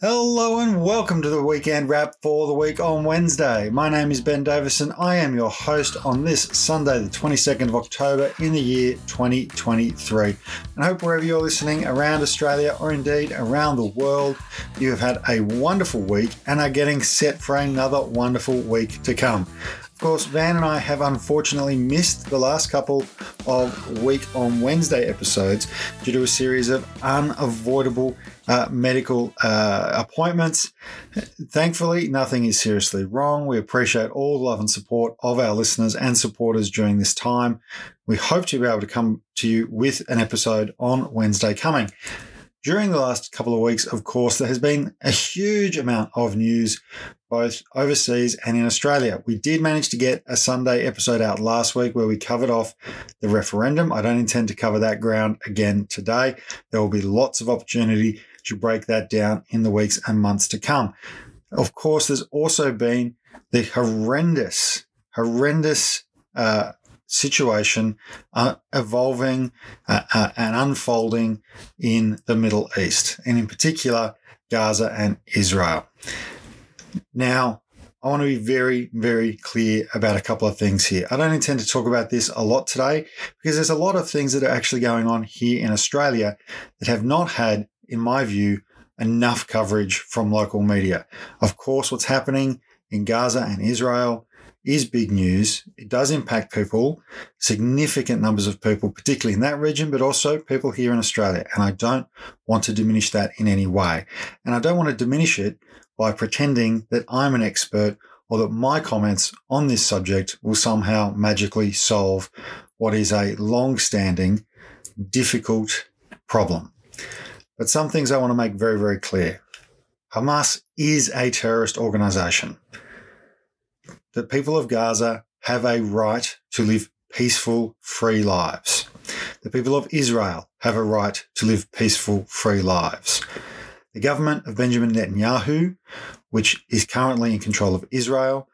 Hello and welcome to the weekend wrap for the week on Wednesday. My name is Ben Davison. I am your host on this Sunday, the 22nd of October in the year 2023. And hope wherever you're listening around Australia or indeed around the world, you have had a wonderful week and are getting set for another wonderful week to come. Of course, Van and I have unfortunately missed the last couple of Week on Wednesday episodes due to a series of unavoidable uh, medical uh, appointments. Thankfully, nothing is seriously wrong. We appreciate all the love and support of our listeners and supporters during this time. We hope to be able to come to you with an episode on Wednesday coming. During the last couple of weeks, of course, there has been a huge amount of news both overseas and in Australia. We did manage to get a Sunday episode out last week where we covered off the referendum. I don't intend to cover that ground again today. There will be lots of opportunity to break that down in the weeks and months to come. Of course, there's also been the horrendous, horrendous uh, situation uh, evolving uh, uh, and unfolding in the Middle East, and in particular, Gaza and Israel. Now, I want to be very, very clear about a couple of things here. I don't intend to talk about this a lot today because there's a lot of things that are actually going on here in Australia that have not had, in my view, enough coverage from local media. Of course, what's happening in Gaza and Israel is big news. It does impact people, significant numbers of people, particularly in that region, but also people here in Australia. And I don't want to diminish that in any way. And I don't want to diminish it by pretending that I'm an expert or that my comments on this subject will somehow magically solve what is a long standing, difficult problem. But some things I want to make very, very clear. Hamas is a terrorist organization the people of Gaza have a right to live peaceful, free lives. The people of Israel have a right to live peaceful, free lives. The government of Benjamin Netanyahu, which is currently in control of Israel,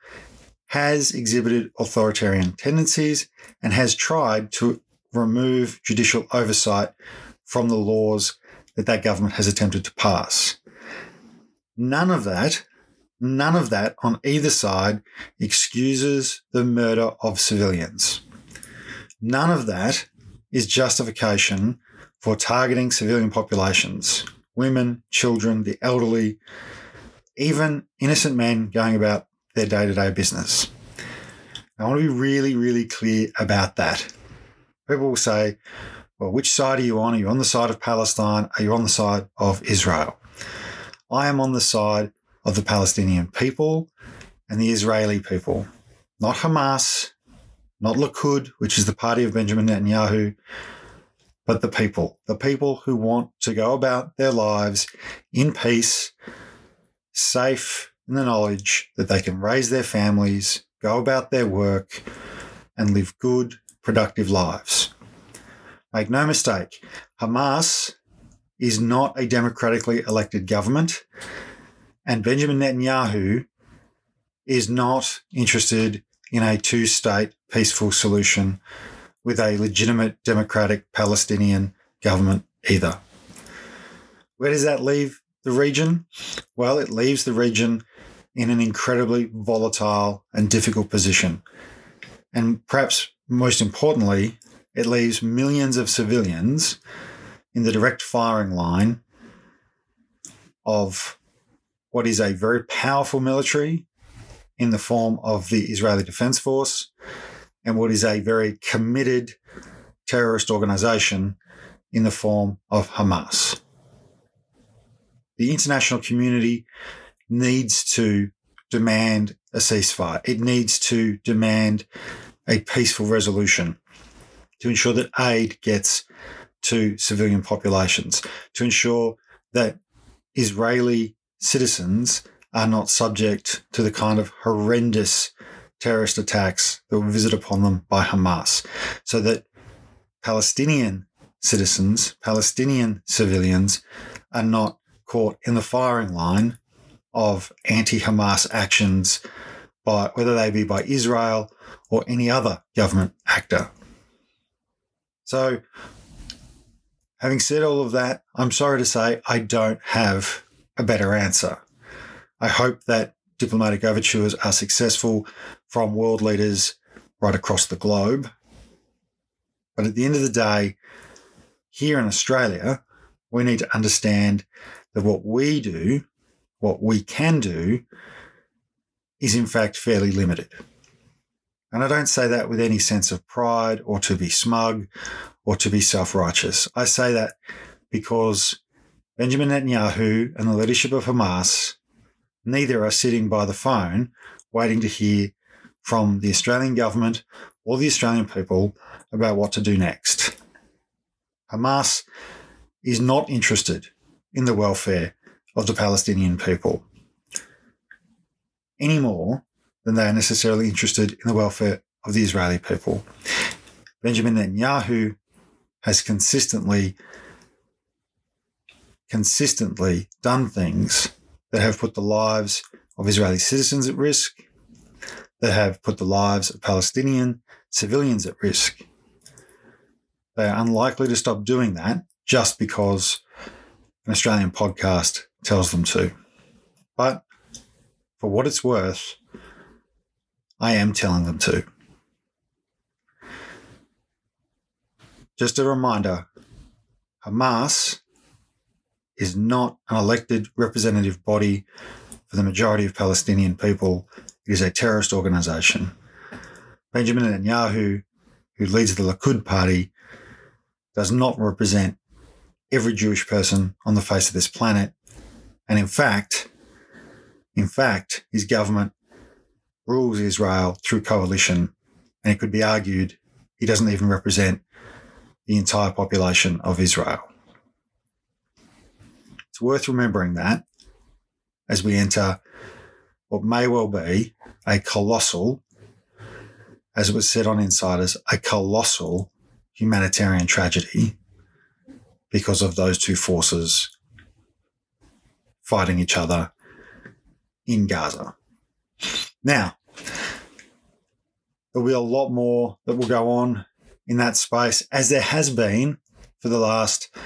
has exhibited authoritarian tendencies and has tried to remove judicial oversight from the laws that that government has attempted to pass. None of that None of that on either side excuses the murder of civilians. None of that is justification for targeting civilian populations women, children, the elderly, even innocent men going about their day to day business. I want to be really, really clear about that. People will say, well, which side are you on? Are you on the side of Palestine? Are you on the side of Israel? I am on the side of the Palestinian people and the Israeli people, not Hamas, not Likud, which is the party of Benjamin Netanyahu, but the people, the people who want to go about their lives in peace, safe in the knowledge that they can raise their families, go about their work, and live good, productive lives. Make no mistake, Hamas is not a democratically elected government. And Benjamin Netanyahu is not interested in a two state peaceful solution with a legitimate democratic Palestinian government either. Where does that leave the region? Well, it leaves the region in an incredibly volatile and difficult position. And perhaps most importantly, it leaves millions of civilians in the direct firing line of what is a very powerful military in the form of the Israeli Defense Force and what is a very committed terrorist organization in the form of Hamas. The international community needs to demand a ceasefire. It needs to demand a peaceful resolution to ensure that aid gets to civilian populations, to ensure that Israeli citizens are not subject to the kind of horrendous terrorist attacks that were visited upon them by Hamas. So that Palestinian citizens, Palestinian civilians, are not caught in the firing line of anti Hamas actions by whether they be by Israel or any other government actor. So, having said all of that, I'm sorry to say I don't have a better answer. I hope that diplomatic overtures are successful from world leaders right across the globe. But at the end of the day, here in Australia, we need to understand that what we do, what we can do, is in fact fairly limited. And I don't say that with any sense of pride or to be smug or to be self righteous. I say that because Benjamin Netanyahu and the leadership of Hamas neither are sitting by the phone waiting to hear from the Australian government or the Australian people about what to do next. Hamas is not interested in the welfare of the Palestinian people any more than they are necessarily interested in the welfare of the Israeli people. Benjamin Netanyahu has consistently, consistently done things that have put the lives of Israeli citizens at risk, that have put the lives of Palestinian civilians at risk. They are unlikely to stop doing that just because an Australian podcast tells them to. But for what it's worth, I am telling them to. Just a reminder Hamas is not an elected representative body for the majority of Palestinian people. It is a terrorist organization. Benjamin Netanyahu, who leads the Likud party, does not represent every Jewish person on the face of this planet. And in fact, in fact, his government rules Israel through coalition, and it could be argued he doesn't even represent the entire population of Israel. It's worth remembering that as we enter what may well be a colossal, as it was said on Insiders, a colossal humanitarian tragedy because of those two forces fighting each other in Gaza. Now, there'll be a lot more that will go on in that space, as there has been for the last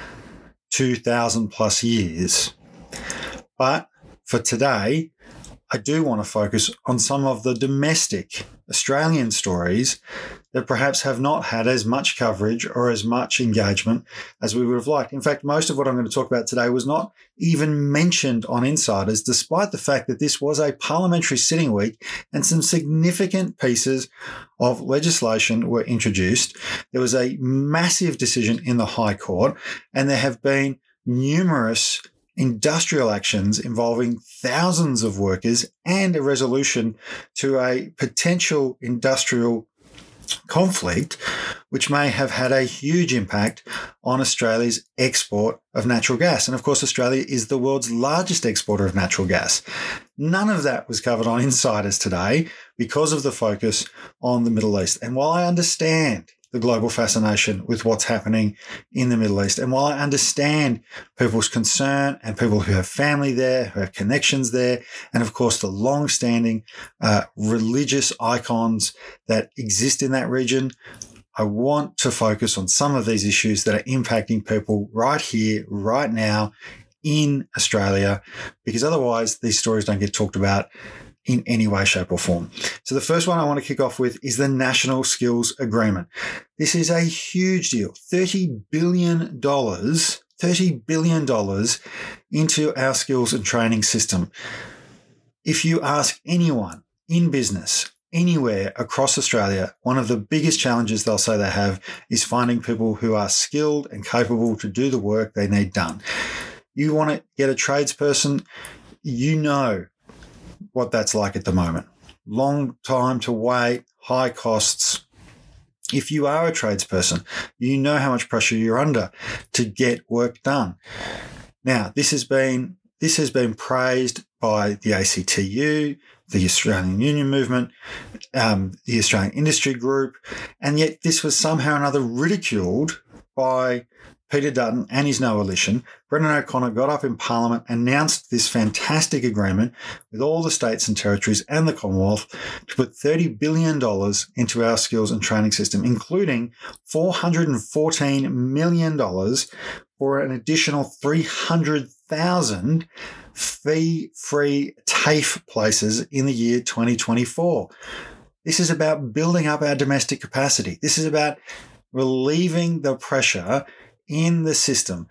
2,000 plus years. But for today, I do want to focus on some of the domestic Australian stories that perhaps have not had as much coverage or as much engagement as we would have liked. In fact, most of what I'm going to talk about today was not even mentioned on Insiders, despite the fact that this was a parliamentary sitting week and some significant pieces of legislation were introduced. There was a massive decision in the High Court, and there have been numerous industrial actions involving thousands of workers and a resolution to a potential industrial conflict, which may have had a huge impact on Australia's export of natural gas. And of course, Australia is the world's largest exporter of natural gas. None of that was covered on Insiders today because of the focus on the Middle East. And while I understand the global fascination with what's happening in the Middle East. And while I understand people's concern and people who have family there, who have connections there, and of course the long standing uh, religious icons that exist in that region, I want to focus on some of these issues that are impacting people right here, right now in Australia, because otherwise these stories don't get talked about in any way, shape, or form. So, the first one I want to kick off with is the National Skills Agreement. This is a huge deal $30 billion. $30 billion into our skills and training system. If you ask anyone in business, anywhere across Australia, one of the biggest challenges they'll say they have is finding people who are skilled and capable to do the work they need done. You want to get a tradesperson, you know what that's like at the moment. Long time to wait, high costs. If you are a tradesperson, you know how much pressure you're under to get work done. Now, this has been this has been praised by the ACTU, the Australian Union Movement, um, the Australian Industry Group, and yet this was somehow or another ridiculed by Peter Dutton and his no coalition, Brendan O'Connor got up in Parliament, announced this fantastic agreement with all the states and territories and the Commonwealth to put $30 billion into our skills and training system, including $414 million for an additional 300,000 fee free TAFE places in the year 2024. This is about building up our domestic capacity. This is about relieving the pressure in the system.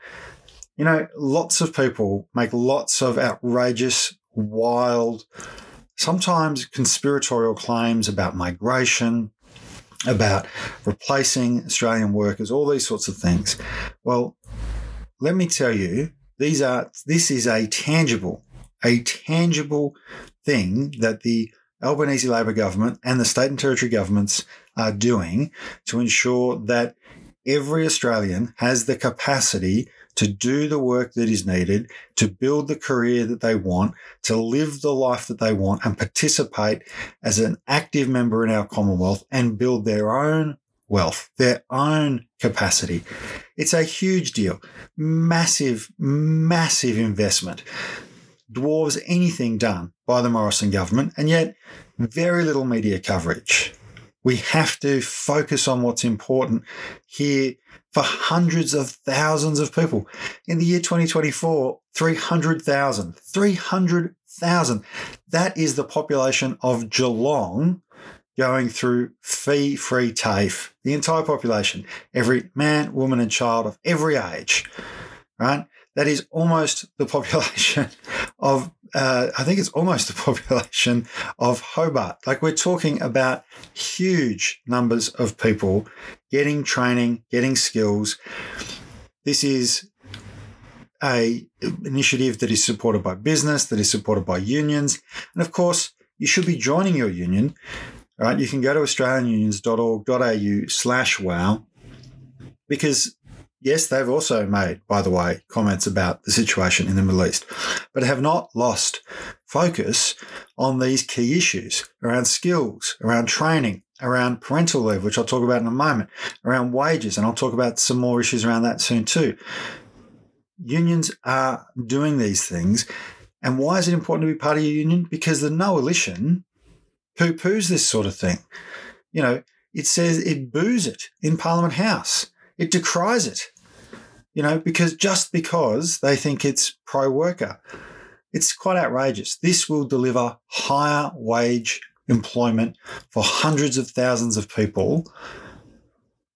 You know, lots of people make lots of outrageous, wild, sometimes conspiratorial claims about migration, about replacing Australian workers, all these sorts of things. Well, let me tell you, these are this is a tangible, a tangible thing that the Albanese Labor government and the state and territory governments are doing to ensure that every Australian has the capacity to do the work that is needed, to build the career that they want, to live the life that they want, and participate as an active member in our Commonwealth and build their own wealth, their own capacity. It's a huge deal. Massive, massive investment. Dwarves anything done by the Morrison government, and yet very little media coverage. We have to focus on what's important here for hundreds of thousands of people. In the year 2024, 300,000. 300,000. That is the population of Geelong going through fee free TAFE. The entire population, every man, woman, and child of every age, right? That is almost the population of, uh, I think it's almost the population of Hobart. Like we're talking about huge numbers of people getting training, getting skills. This is a initiative that is supported by business, that is supported by unions, and of course, you should be joining your union right? You can go to australianunions.org.au slash wow because yes, they've also made, by the way, comments about the situation in the Middle East, but have not lost focus on these key issues around skills, around training, around parental leave, which I'll talk about in a moment, around wages, and I'll talk about some more issues around that soon too. Unions are doing these things. And why is it important to be part of your union? Because the coalition poo poos this sort of thing. You know, it says it boos it in Parliament House, it decries it, you know, because just because they think it's pro worker. It's quite outrageous. This will deliver higher wage employment for hundreds of thousands of people,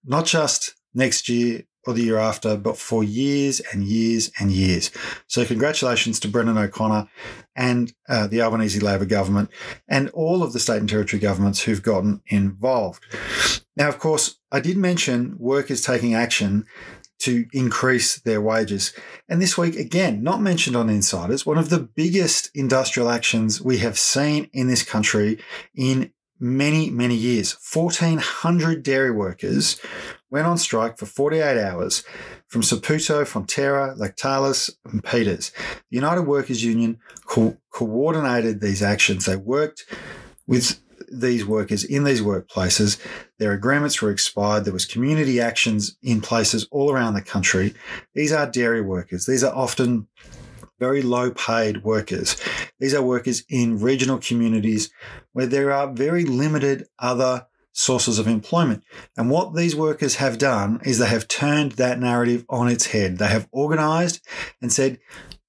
not just next year or the year after, but for years and years and years. So, congratulations to Brendan O'Connor and uh, the Albanese Labor government and all of the state and territory governments who've gotten involved. Now, of course, I did mention workers taking action to increase their wages. And this week, again, not mentioned on Insiders, one of the biggest industrial actions we have seen in this country in many, many years. 1,400 dairy workers went on strike for 48 hours from Saputo, Fonterra, Lactalis, and Peters. The United Workers Union co- coordinated these actions. They worked with these workers in these workplaces. Their agreements were expired. There was community actions in places all around the country. These are dairy workers. These are often very low paid workers. These are workers in regional communities where there are very limited other sources of employment. And what these workers have done is they have turned that narrative on its head. They have organized and said,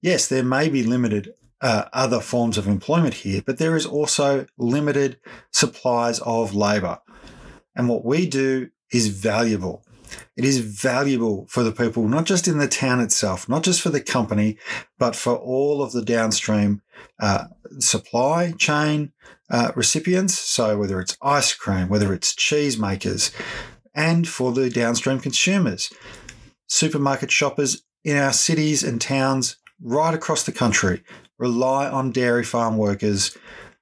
yes, there may be limited uh, other forms of employment here, but there is also limited supplies of labor. And what we do is valuable. It is valuable for the people, not just in the town itself, not just for the company, but for all of the downstream uh, supply chain uh, recipients. So, whether it's ice cream, whether it's cheese makers, and for the downstream consumers, supermarket shoppers in our cities and towns right across the country rely on dairy farm workers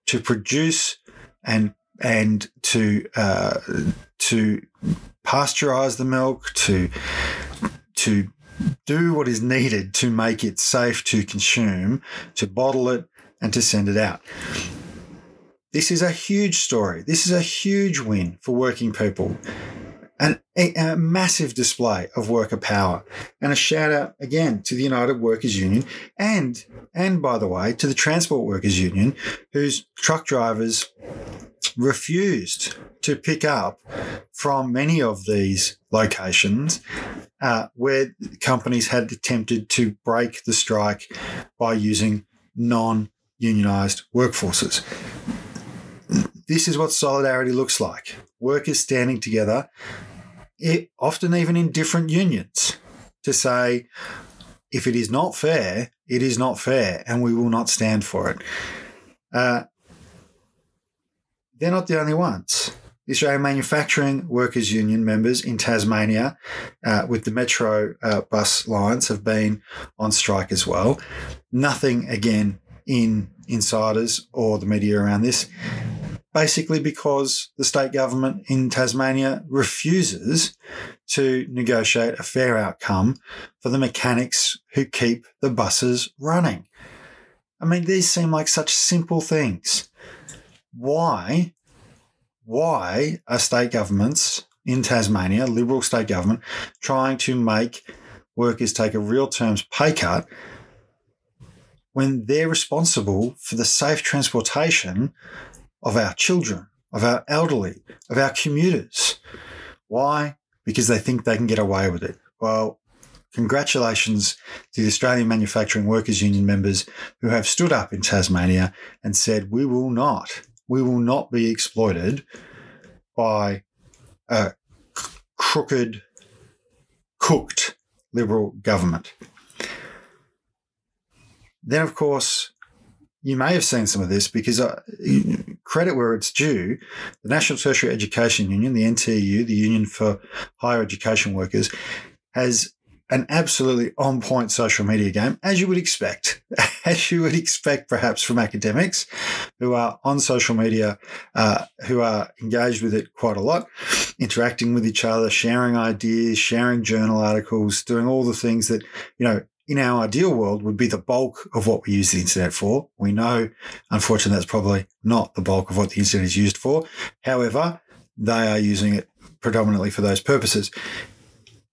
to produce and and to uh, to pasteurize the milk, to to do what is needed to make it safe to consume, to bottle it, and to send it out. This is a huge story. This is a huge win for working people. And a, a, massive display of worker power. And a shout out again to the United Workers Union and, and by the way, to the Transport Workers Union, whose truck drivers refused to pick up from many of these locations uh, where companies had attempted to break the strike by using non unionized workforces. This is what solidarity looks like workers standing together, it, often even in different unions, to say, if it is not fair, it is not fair, and we will not stand for it. Uh, they're not the only ones. The Australian Manufacturing Workers Union members in Tasmania uh, with the Metro uh, bus lines have been on strike as well. Nothing, again, in insiders or the media around this, basically because the state government in Tasmania refuses to negotiate a fair outcome for the mechanics who keep the buses running. I mean, these seem like such simple things. Why, why are state governments in Tasmania, Liberal state government, trying to make workers take a real terms pay cut when they're responsible for the safe transportation of our children, of our elderly, of our commuters. Why? Because they think they can get away with it. Well, congratulations to the Australian Manufacturing Workers Union members who have stood up in Tasmania and said, we will not, we will not be exploited by a crooked, cooked Liberal government. Then, of course, you may have seen some of this because uh, credit where it's due, the National Tertiary Education Union, the NTEU, the Union for Higher Education Workers, has an absolutely on point social media game, as you would expect, as you would expect perhaps from academics who are on social media, uh, who are engaged with it quite a lot, interacting with each other, sharing ideas, sharing journal articles, doing all the things that, you know, in our ideal world would be the bulk of what we use the internet for. We know, unfortunately, that's probably not the bulk of what the internet is used for. However, they are using it predominantly for those purposes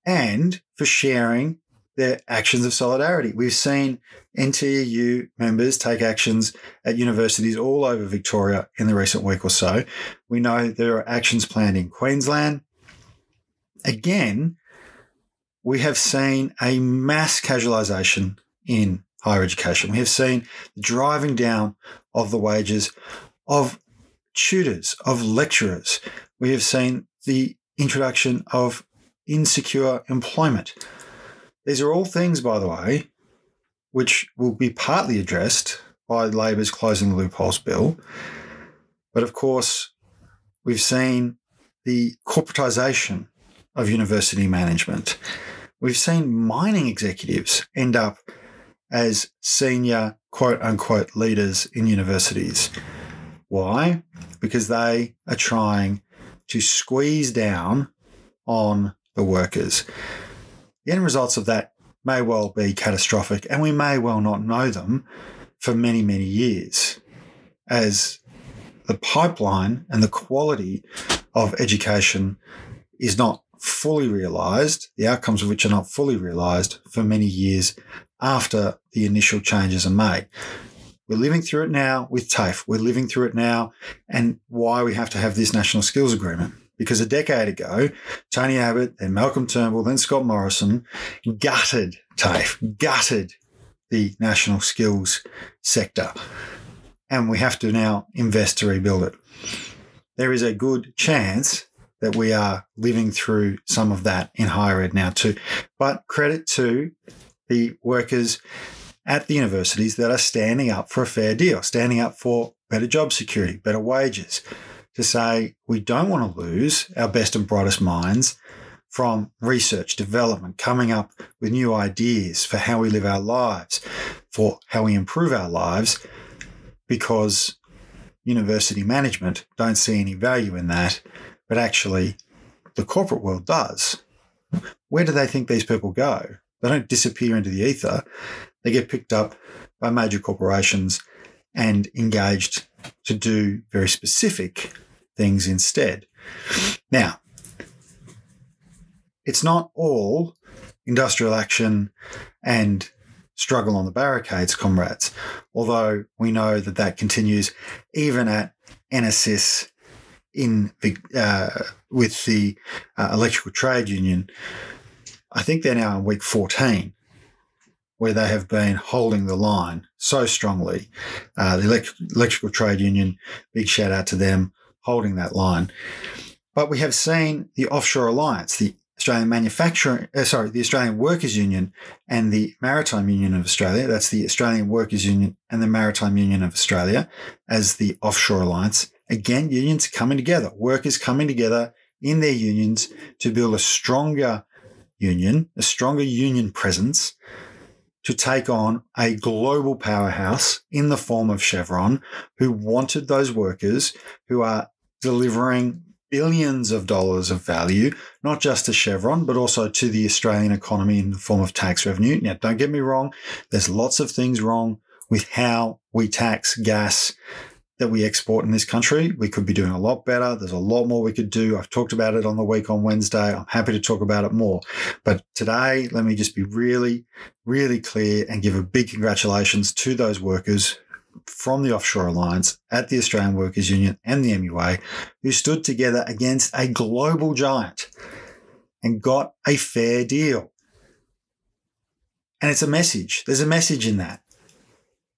and for sharing their actions of solidarity. We've seen NTU members take actions at universities all over Victoria in the recent week or so. We know there are actions planned in Queensland. Again, we have seen a mass casualisation in higher education. We have seen the driving down of the wages of tutors, of lecturers. We have seen the introduction of insecure employment. These are all things, by the way, which will be partly addressed by Labor's Closing the Loopholes Bill. But of course, we've seen the corporatisation of university management. We've seen mining executives end up as senior quote unquote leaders in universities. Why? Because they are trying to squeeze down on the workers. The end results of that may well be catastrophic, and we may well not know them for many, many years as the pipeline and the quality of education is not fully realised, the outcomes of which are not fully realised for many years after the initial changes are made. We're living through it now with TAFE. We're living through it now, and why we have to have this national skills agreement. Because a decade ago, Tony Abbott, then Malcolm Turnbull, then Scott Morrison gutted TAFE, gutted the national skills sector. And we have to now invest to rebuild it. There is a good chance that we are living through some of that in higher ed now too. But credit to the workers at the universities that are standing up for a fair deal, standing up for better job security, better wages, to say we don't want to lose our best and brightest minds from research, development, coming up with new ideas for how we live our lives, for how we improve our lives, because university management don't see any value in that but actually the corporate world does. Where do they think these people go? They don't disappear into the ether. They get picked up by major corporations and engaged to do very specific things instead. Now, it's not all industrial action and struggle on the barricades, comrades, although we know that that continues even at NSIS in the, uh, with the uh, electrical trade union. I think they're now in week 14 where they have been holding the line so strongly. Uh, the elect- electrical trade union, big shout out to them holding that line. But we have seen the offshore alliance, the Australian Manufacturing, uh, sorry, the Australian Workers Union and the Maritime Union of Australia. That's the Australian Workers Union and the Maritime Union of Australia as the offshore alliance. Again, unions coming together, workers coming together in their unions to build a stronger union, a stronger union presence to take on a global powerhouse in the form of Chevron, who wanted those workers who are delivering billions of dollars of value, not just to Chevron, but also to the Australian economy in the form of tax revenue. Now, don't get me wrong, there's lots of things wrong with how we tax gas that we export in this country. We could be doing a lot better. There's a lot more we could do. I've talked about it on the week on Wednesday. I'm happy to talk about it more. But today, let me just be really, really clear and give a big congratulations to those workers from the Offshore Alliance at the Australian Workers Union and the MUA who stood together against a global giant and got a fair deal. And it's a message. There's a message in that.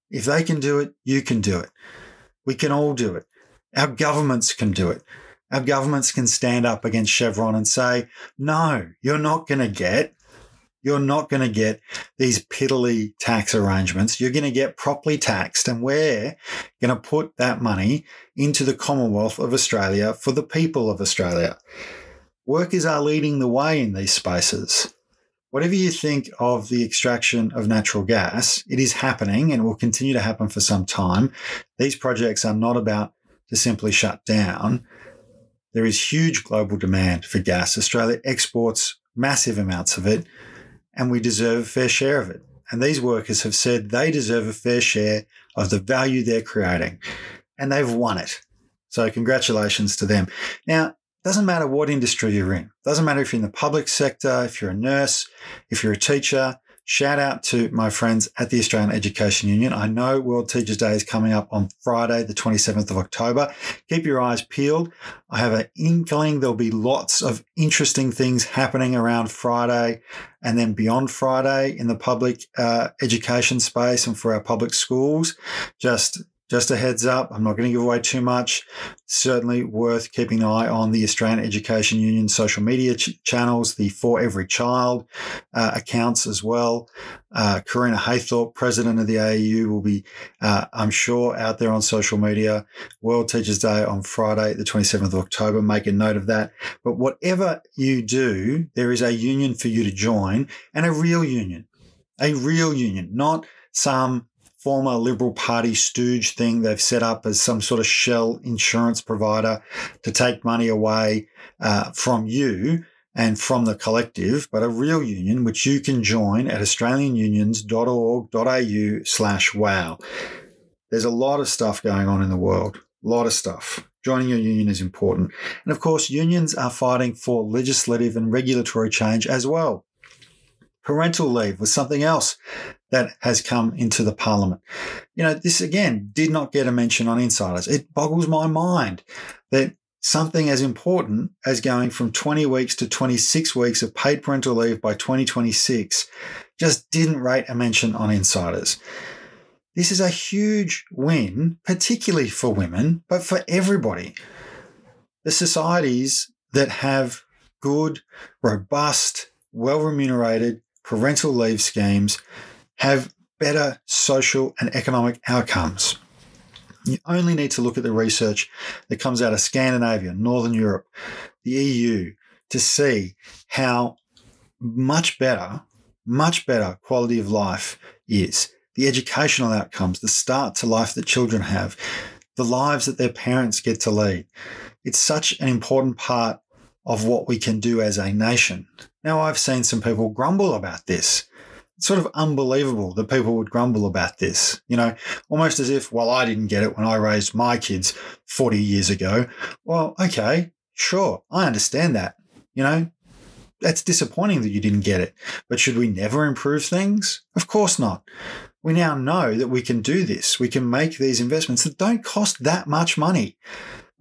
If they can do it, you can do it. We can all do it. Our governments can do it. Our governments can stand up against Chevron and say, no, you're not going to get you're not going to get these piddly tax arrangements. You're going to get properly taxed, and we're going to put that money into the Commonwealth of Australia for the people of Australia. Workers are leading the way in these spaces. Whatever you think of the extraction of natural gas, it is happening and will continue to happen for some time. These projects are not about to simply shut down. There is huge global demand for gas. Australia exports massive amounts of it and we deserve a fair share of it. And these workers have said they deserve a fair share of the value they're creating, and they've won it. So, congratulations to them. Now, doesn't matter what industry you're in. Doesn't matter if you're in the public sector, if you're a nurse, if you're a teacher, Shout out to my friends at the Australian Education Union. I know World Teachers Day is coming up on Friday, the 27th of October. Keep your eyes peeled. I have an inkling there'll be lots of interesting things happening around Friday and then beyond Friday in the public uh, education space and for our public schools. Just just a heads up, I'm not going to give away too much. Certainly worth keeping an eye on the Australian Education Union social media ch- channels, the For Every Child uh, accounts as well. Uh, Correna Haythorpe, president of the AEU, will be, uh, I'm sure, out there on social media. World Teachers Day on Friday, the 27th of October. Make a note of that. But whatever you do, there is a union for you to join and a real union, a real union, not some former Liberal Party stooge thing they've set up as some sort of shell insurance provider to take money away uh, from you and from the collective, but a real union which you can join at australianunions.org.au slash wow. There's a lot of stuff going on in the world, a lot of stuff. Joining your union is important. And of course, unions are fighting for legislative and regulatory change as well. Parental leave was something else that has come into the parliament. You know, this again did not get a mention on insiders. It boggles my mind that something as important as going from 20 weeks to 26 weeks of paid parental leave by 2026 just didn't rate a mention on insiders. This is a huge win, particularly for women, but for everybody. The societies that have good, robust, well remunerated parental leave schemes have better social and economic outcomes. You only need to look at the research that comes out of Scandinavia, Northern Europe, the EU, to see how much better, much better quality of life is. The educational outcomes, the start to life that children have, the lives that their parents get to lead. It's such an important part of what we can do as a nation. Now, I've seen some people grumble about this. Sort of unbelievable that people would grumble about this, you know, almost as if, well, I didn't get it when I raised my kids 40 years ago. Well, okay, sure, I understand that. You know, that's disappointing that you didn't get it. But should we never improve things? Of course not. We now know that we can do this. We can make these investments that don't cost that much money.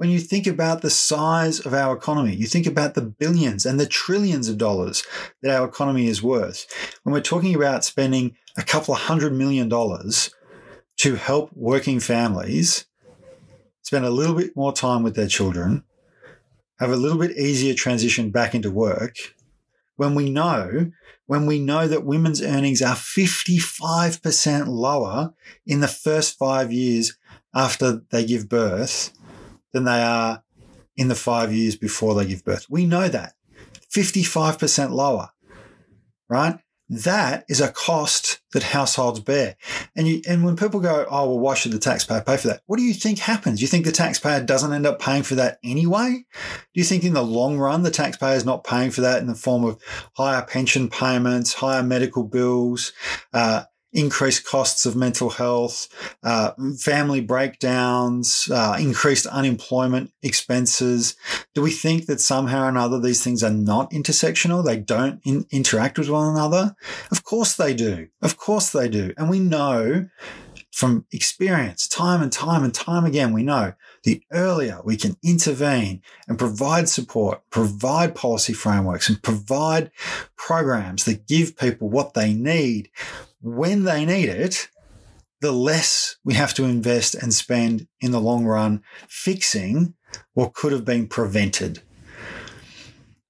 When you think about the size of our economy, you think about the billions and the trillions of dollars that our economy is worth. When we're talking about spending a couple of hundred million dollars to help working families spend a little bit more time with their children, have a little bit easier transition back into work, when we know when we know that women's earnings are 55% lower in the first 5 years after they give birth than they are in the 5 years before they give birth. We know that. 55% lower. Right? That is a cost that households bear. And you, and when people go, oh, well, why should the taxpayer pay for that? What do you think happens? You think the taxpayer doesn't end up paying for that anyway? Do you think in the long run, the taxpayer is not paying for that in the form of higher pension payments, higher medical bills, uh, increased costs of mental health, uh, family breakdowns, uh, increased unemployment expenses. Do we think that somehow or another these things are not intersectional? They don't in- interact with one another? Of course they do. Of course they do. And we know from experience, time and time and time again, we know the earlier we can intervene and provide support, provide policy frameworks, and provide programs that give people what they need when they need it, the less we have to invest and spend in the long run fixing what could have been prevented.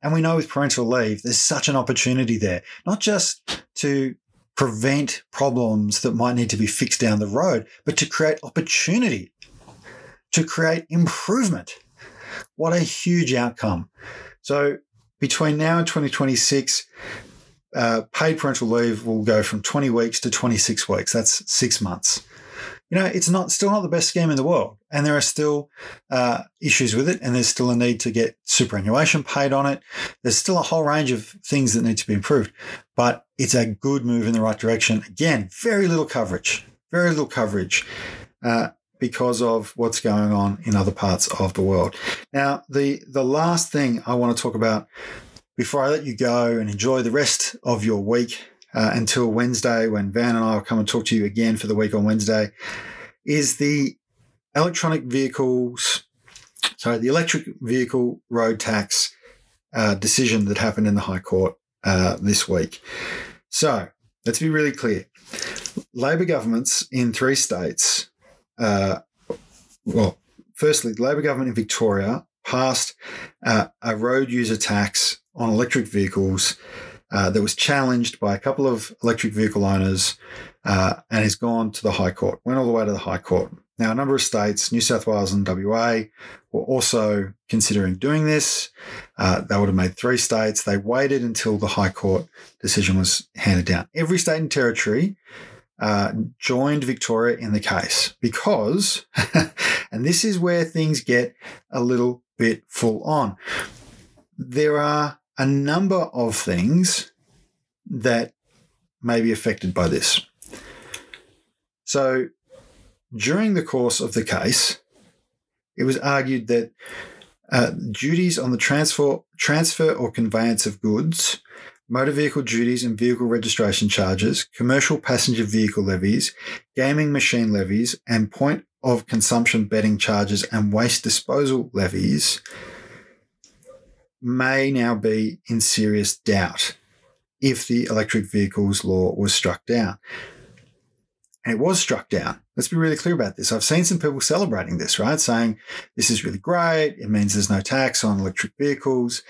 And we know with parental leave, there's such an opportunity there, not just to prevent problems that might need to be fixed down the road, but to create opportunity, to create improvement. What a huge outcome. So between now and 2026, uh, paid parental leave will go from 20 weeks to 26 weeks. That's six months. You know, it's not still not the best scheme in the world, and there are still uh, issues with it, and there's still a need to get superannuation paid on it. There's still a whole range of things that need to be improved, but it's a good move in the right direction. Again, very little coverage, very little coverage. Uh, because of what's going on in other parts of the world. Now, the the last thing I want to talk about before I let you go and enjoy the rest of your week uh, until Wednesday, when Van and I will come and talk to you again for the week on Wednesday, is the electronic vehicles, sorry, the electric vehicle road tax uh, decision that happened in the High Court uh, this week. So let's be really clear. Labor governments in three states, uh, well, firstly, the Labor government in Victoria passed uh, a road user tax on electric vehicles uh, that was challenged by a couple of electric vehicle owners uh, and has gone to the High Court, went all the way to the High Court. Now, a number of states, New South Wales and WA, were also considering doing this. Uh, they would have made three states. They waited until the High Court decision was handed down. Every state and territory uh, joined Victoria in the case because, and this is where things get a little bit full on. There are a number of things that may be affected by this. So, during the course of the case, it was argued that uh, duties on the transfer, transfer or conveyance of goods, motor vehicle duties and vehicle registration charges, commercial passenger vehicle levies, gaming machine levies, and point of consumption betting charges and waste disposal levies may now be in serious doubt if the electric vehicles law was struck down. And it was struck down. Let's be really clear about this. I've seen some people celebrating this, right? Saying this is really great. It means there's no tax on electric vehicles.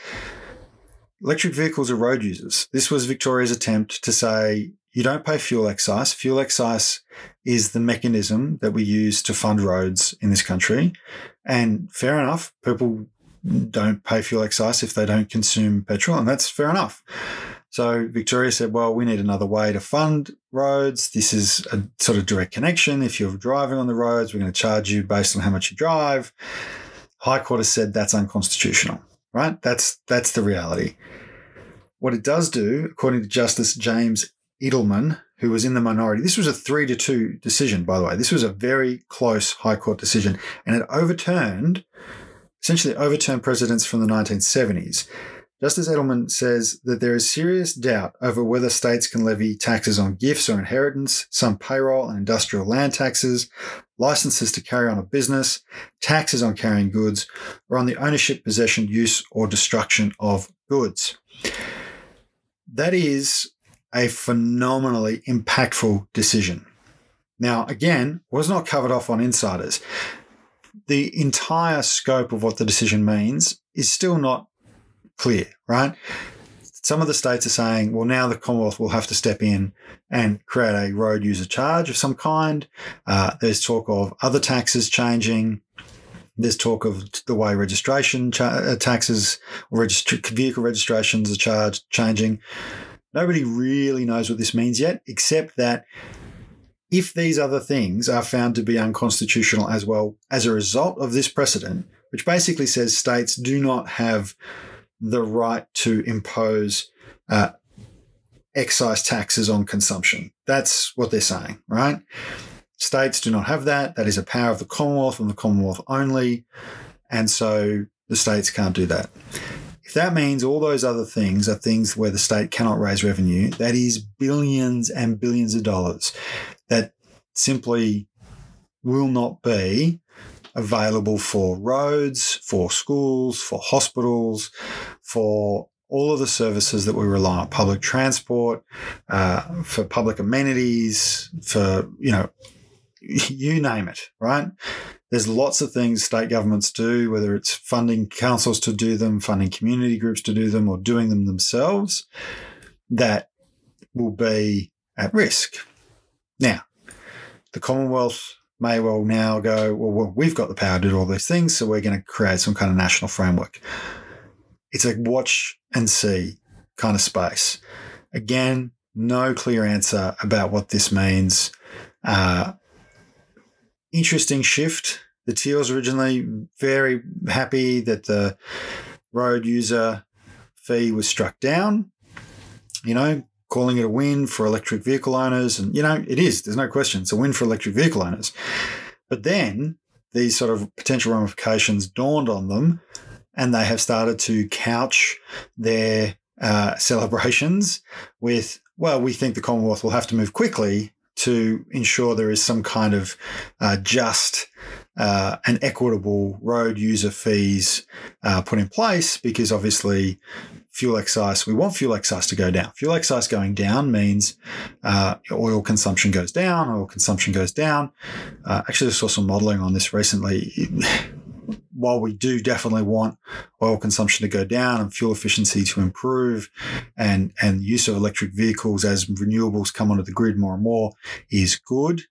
Electric vehicles are road users. This was Victoria's attempt to say you don't pay fuel excise. Fuel excise is the mechanism that we use to fund roads in this country. And fair enough, people don't pay fuel excise if they don't consume petrol, and that's fair enough. So Victoria said, well, we need another way to fund roads. This is a sort of direct connection. If you're driving on the roads, we're going to charge you based on how much you drive. High Court has said that's unconstitutional, right? That's that's the reality. What it does do, according to Justice James Edelman, who was in the minority, this was a three to two decision, by the way. This was a very close High Court decision, and it overturned essentially overturned precedents from the 1970s Justice Edelman says that there is serious doubt over whether states can levy taxes on gifts or inheritance, some payroll and industrial land taxes, licenses to carry on a business, taxes on carrying goods, or on the ownership, possession, use, or destruction of goods. That is a phenomenally impactful decision. Now, again, was not covered off on insiders. The entire scope of what the decision means is still not clear, right? Some of the states are saying, well, now the Commonwealth will have to step in and create a road user charge of some kind. Uh, there's talk of other taxes changing. There's talk of the way registration cha- uh, taxes or vehicle registrations are charged changing. Nobody really knows what this means yet, except that if these other things are found to be unconstitutional as well as a result of this precedent, which basically says states do not have the right to impose uh, excise taxes on consumption. That's what they're saying, right? States do not have that. That is a power of the Commonwealth and the Commonwealth only. And so the states can't do that. If that means all those other things are things where the state cannot raise revenue, that is billions and billions of dollars that simply will not be available for roads, for schools, for hospitals, for all of the services that we rely on public transport, uh, for public amenities, for, you know, you name it, right? There's lots of things state governments do, whether it's funding councils to do them, funding community groups to do them, or doing them themselves, that will be at risk. Now, the Commonwealth may well now go, well, we've got the power to do all these things, so we're going to create some kind of national framework. It's a watch and see kind of space. Again, no clear answer about what this means. Uh, interesting shift. The Teals originally very happy that the road user fee was struck down. You know, calling it a win for electric vehicle owners. And, you know, it is, there's no question. It's a win for electric vehicle owners. But then these sort of potential ramifications dawned on them and they have started to couch their uh, celebrations with, well, we think the Commonwealth will have to move quickly to ensure there is some kind of uh, just uh, equitable road user fees uh, put in place because obviously fuel excise, we want fuel excise to go down. Fuel excise going down means uh, oil consumption goes down, oil consumption goes down. Uh, actually, I saw some modeling on this recently. While we do definitely want oil consumption to go down and fuel efficiency to improve and, and use of electric vehicles as renewables come onto the grid more and more is good.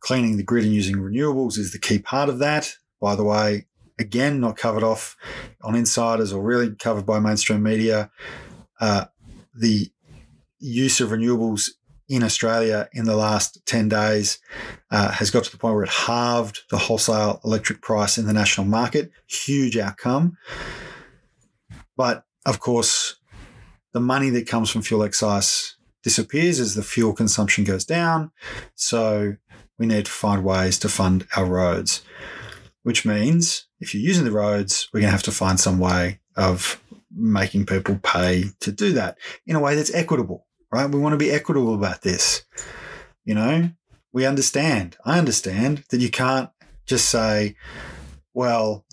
Cleaning the grid and using renewables is the key part of that. By the way, again, not covered off on insiders or really covered by mainstream media. Uh, the use of renewables in Australia in the last 10 days uh, has got to the point where it halved the wholesale electric price in the national market. Huge outcome. But of course, the money that comes from fuel excise disappears as the fuel consumption goes down. So we need to find ways to fund our roads which means if you're using the roads, we're going to have to find some way of making people pay to do that in a way that's equitable, right? We want to be equitable about this. You know, we understand, I understand that you can't just say, well,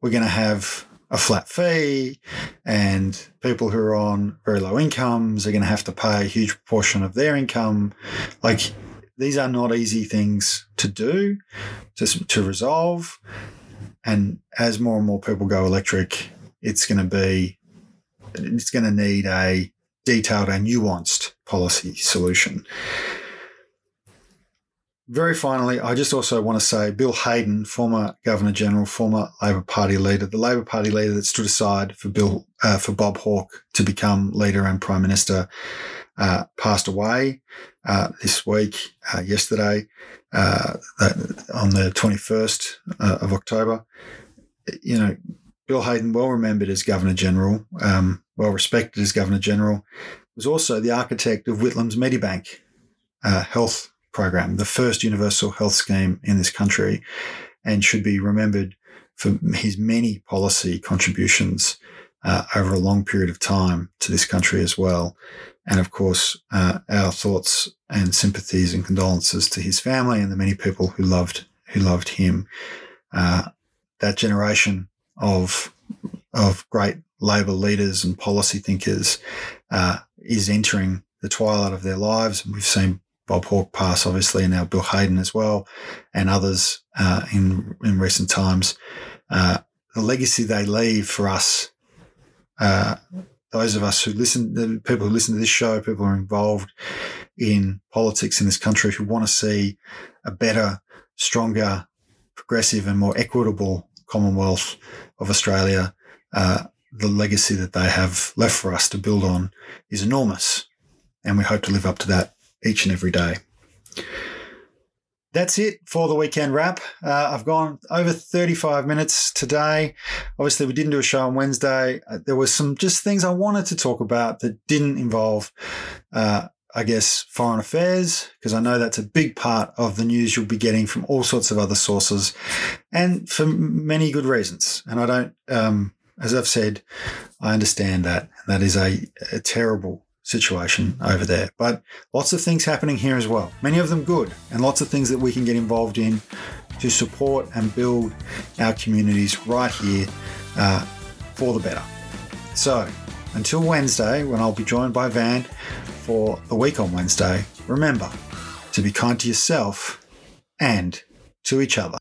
we're going to have a flat fee and people who are on very low incomes are going to have to pay a huge proportion of their income. Like, these are not easy things to do, to, to resolve. And as more and more people go electric, it's going to be, it's going to need a detailed and nuanced policy solution. Very finally, I just also want to say Bill Hayden, former Governor General, former Labor Party leader, the Labor Party leader that stood aside for Bill uh, for Bob Hawke to become leader and prime minister, uh, passed away uh, this week, uh, yesterday, uh, on the 21st uh, of October. You know, Bill Hayden, well remembered as Governor General, um, well respected as Governor General, was also the architect of Whitlam's Medibank uh, health program, the first universal health scheme in this country, and should be remembered for his many policy contributions uh, over a long period of time to this country as well. And of course, uh, our thoughts and sympathies and condolences to his family and the many people who loved who loved him. Uh, that generation of of great Labor leaders and policy thinkers uh, is entering the twilight of their lives. We've seen Bob Hawke pass, obviously, and now Bill Hayden as well, and others uh, in in recent times. Uh, the legacy they leave for us, uh, those of us who listen, the people who listen to this show, people who are involved in politics in this country, who want to see a better, stronger, progressive, and more equitable Commonwealth of Australia. Uh, the legacy that they have left for us to build on is enormous. And we hope to live up to that each and every day. That's it for the weekend wrap. Uh, I've gone over 35 minutes today. Obviously, we didn't do a show on Wednesday. Uh, there were some just things I wanted to talk about that didn't involve, uh, I guess, foreign affairs, because I know that's a big part of the news you'll be getting from all sorts of other sources and for many good reasons. And I don't, um, as I've said, I understand that. That is a, a terrible situation over there. But lots of things happening here as well, many of them good, and lots of things that we can get involved in to support and build our communities right here uh, for the better. So until Wednesday, when I'll be joined by Van for the week on Wednesday, remember to be kind to yourself and to each other.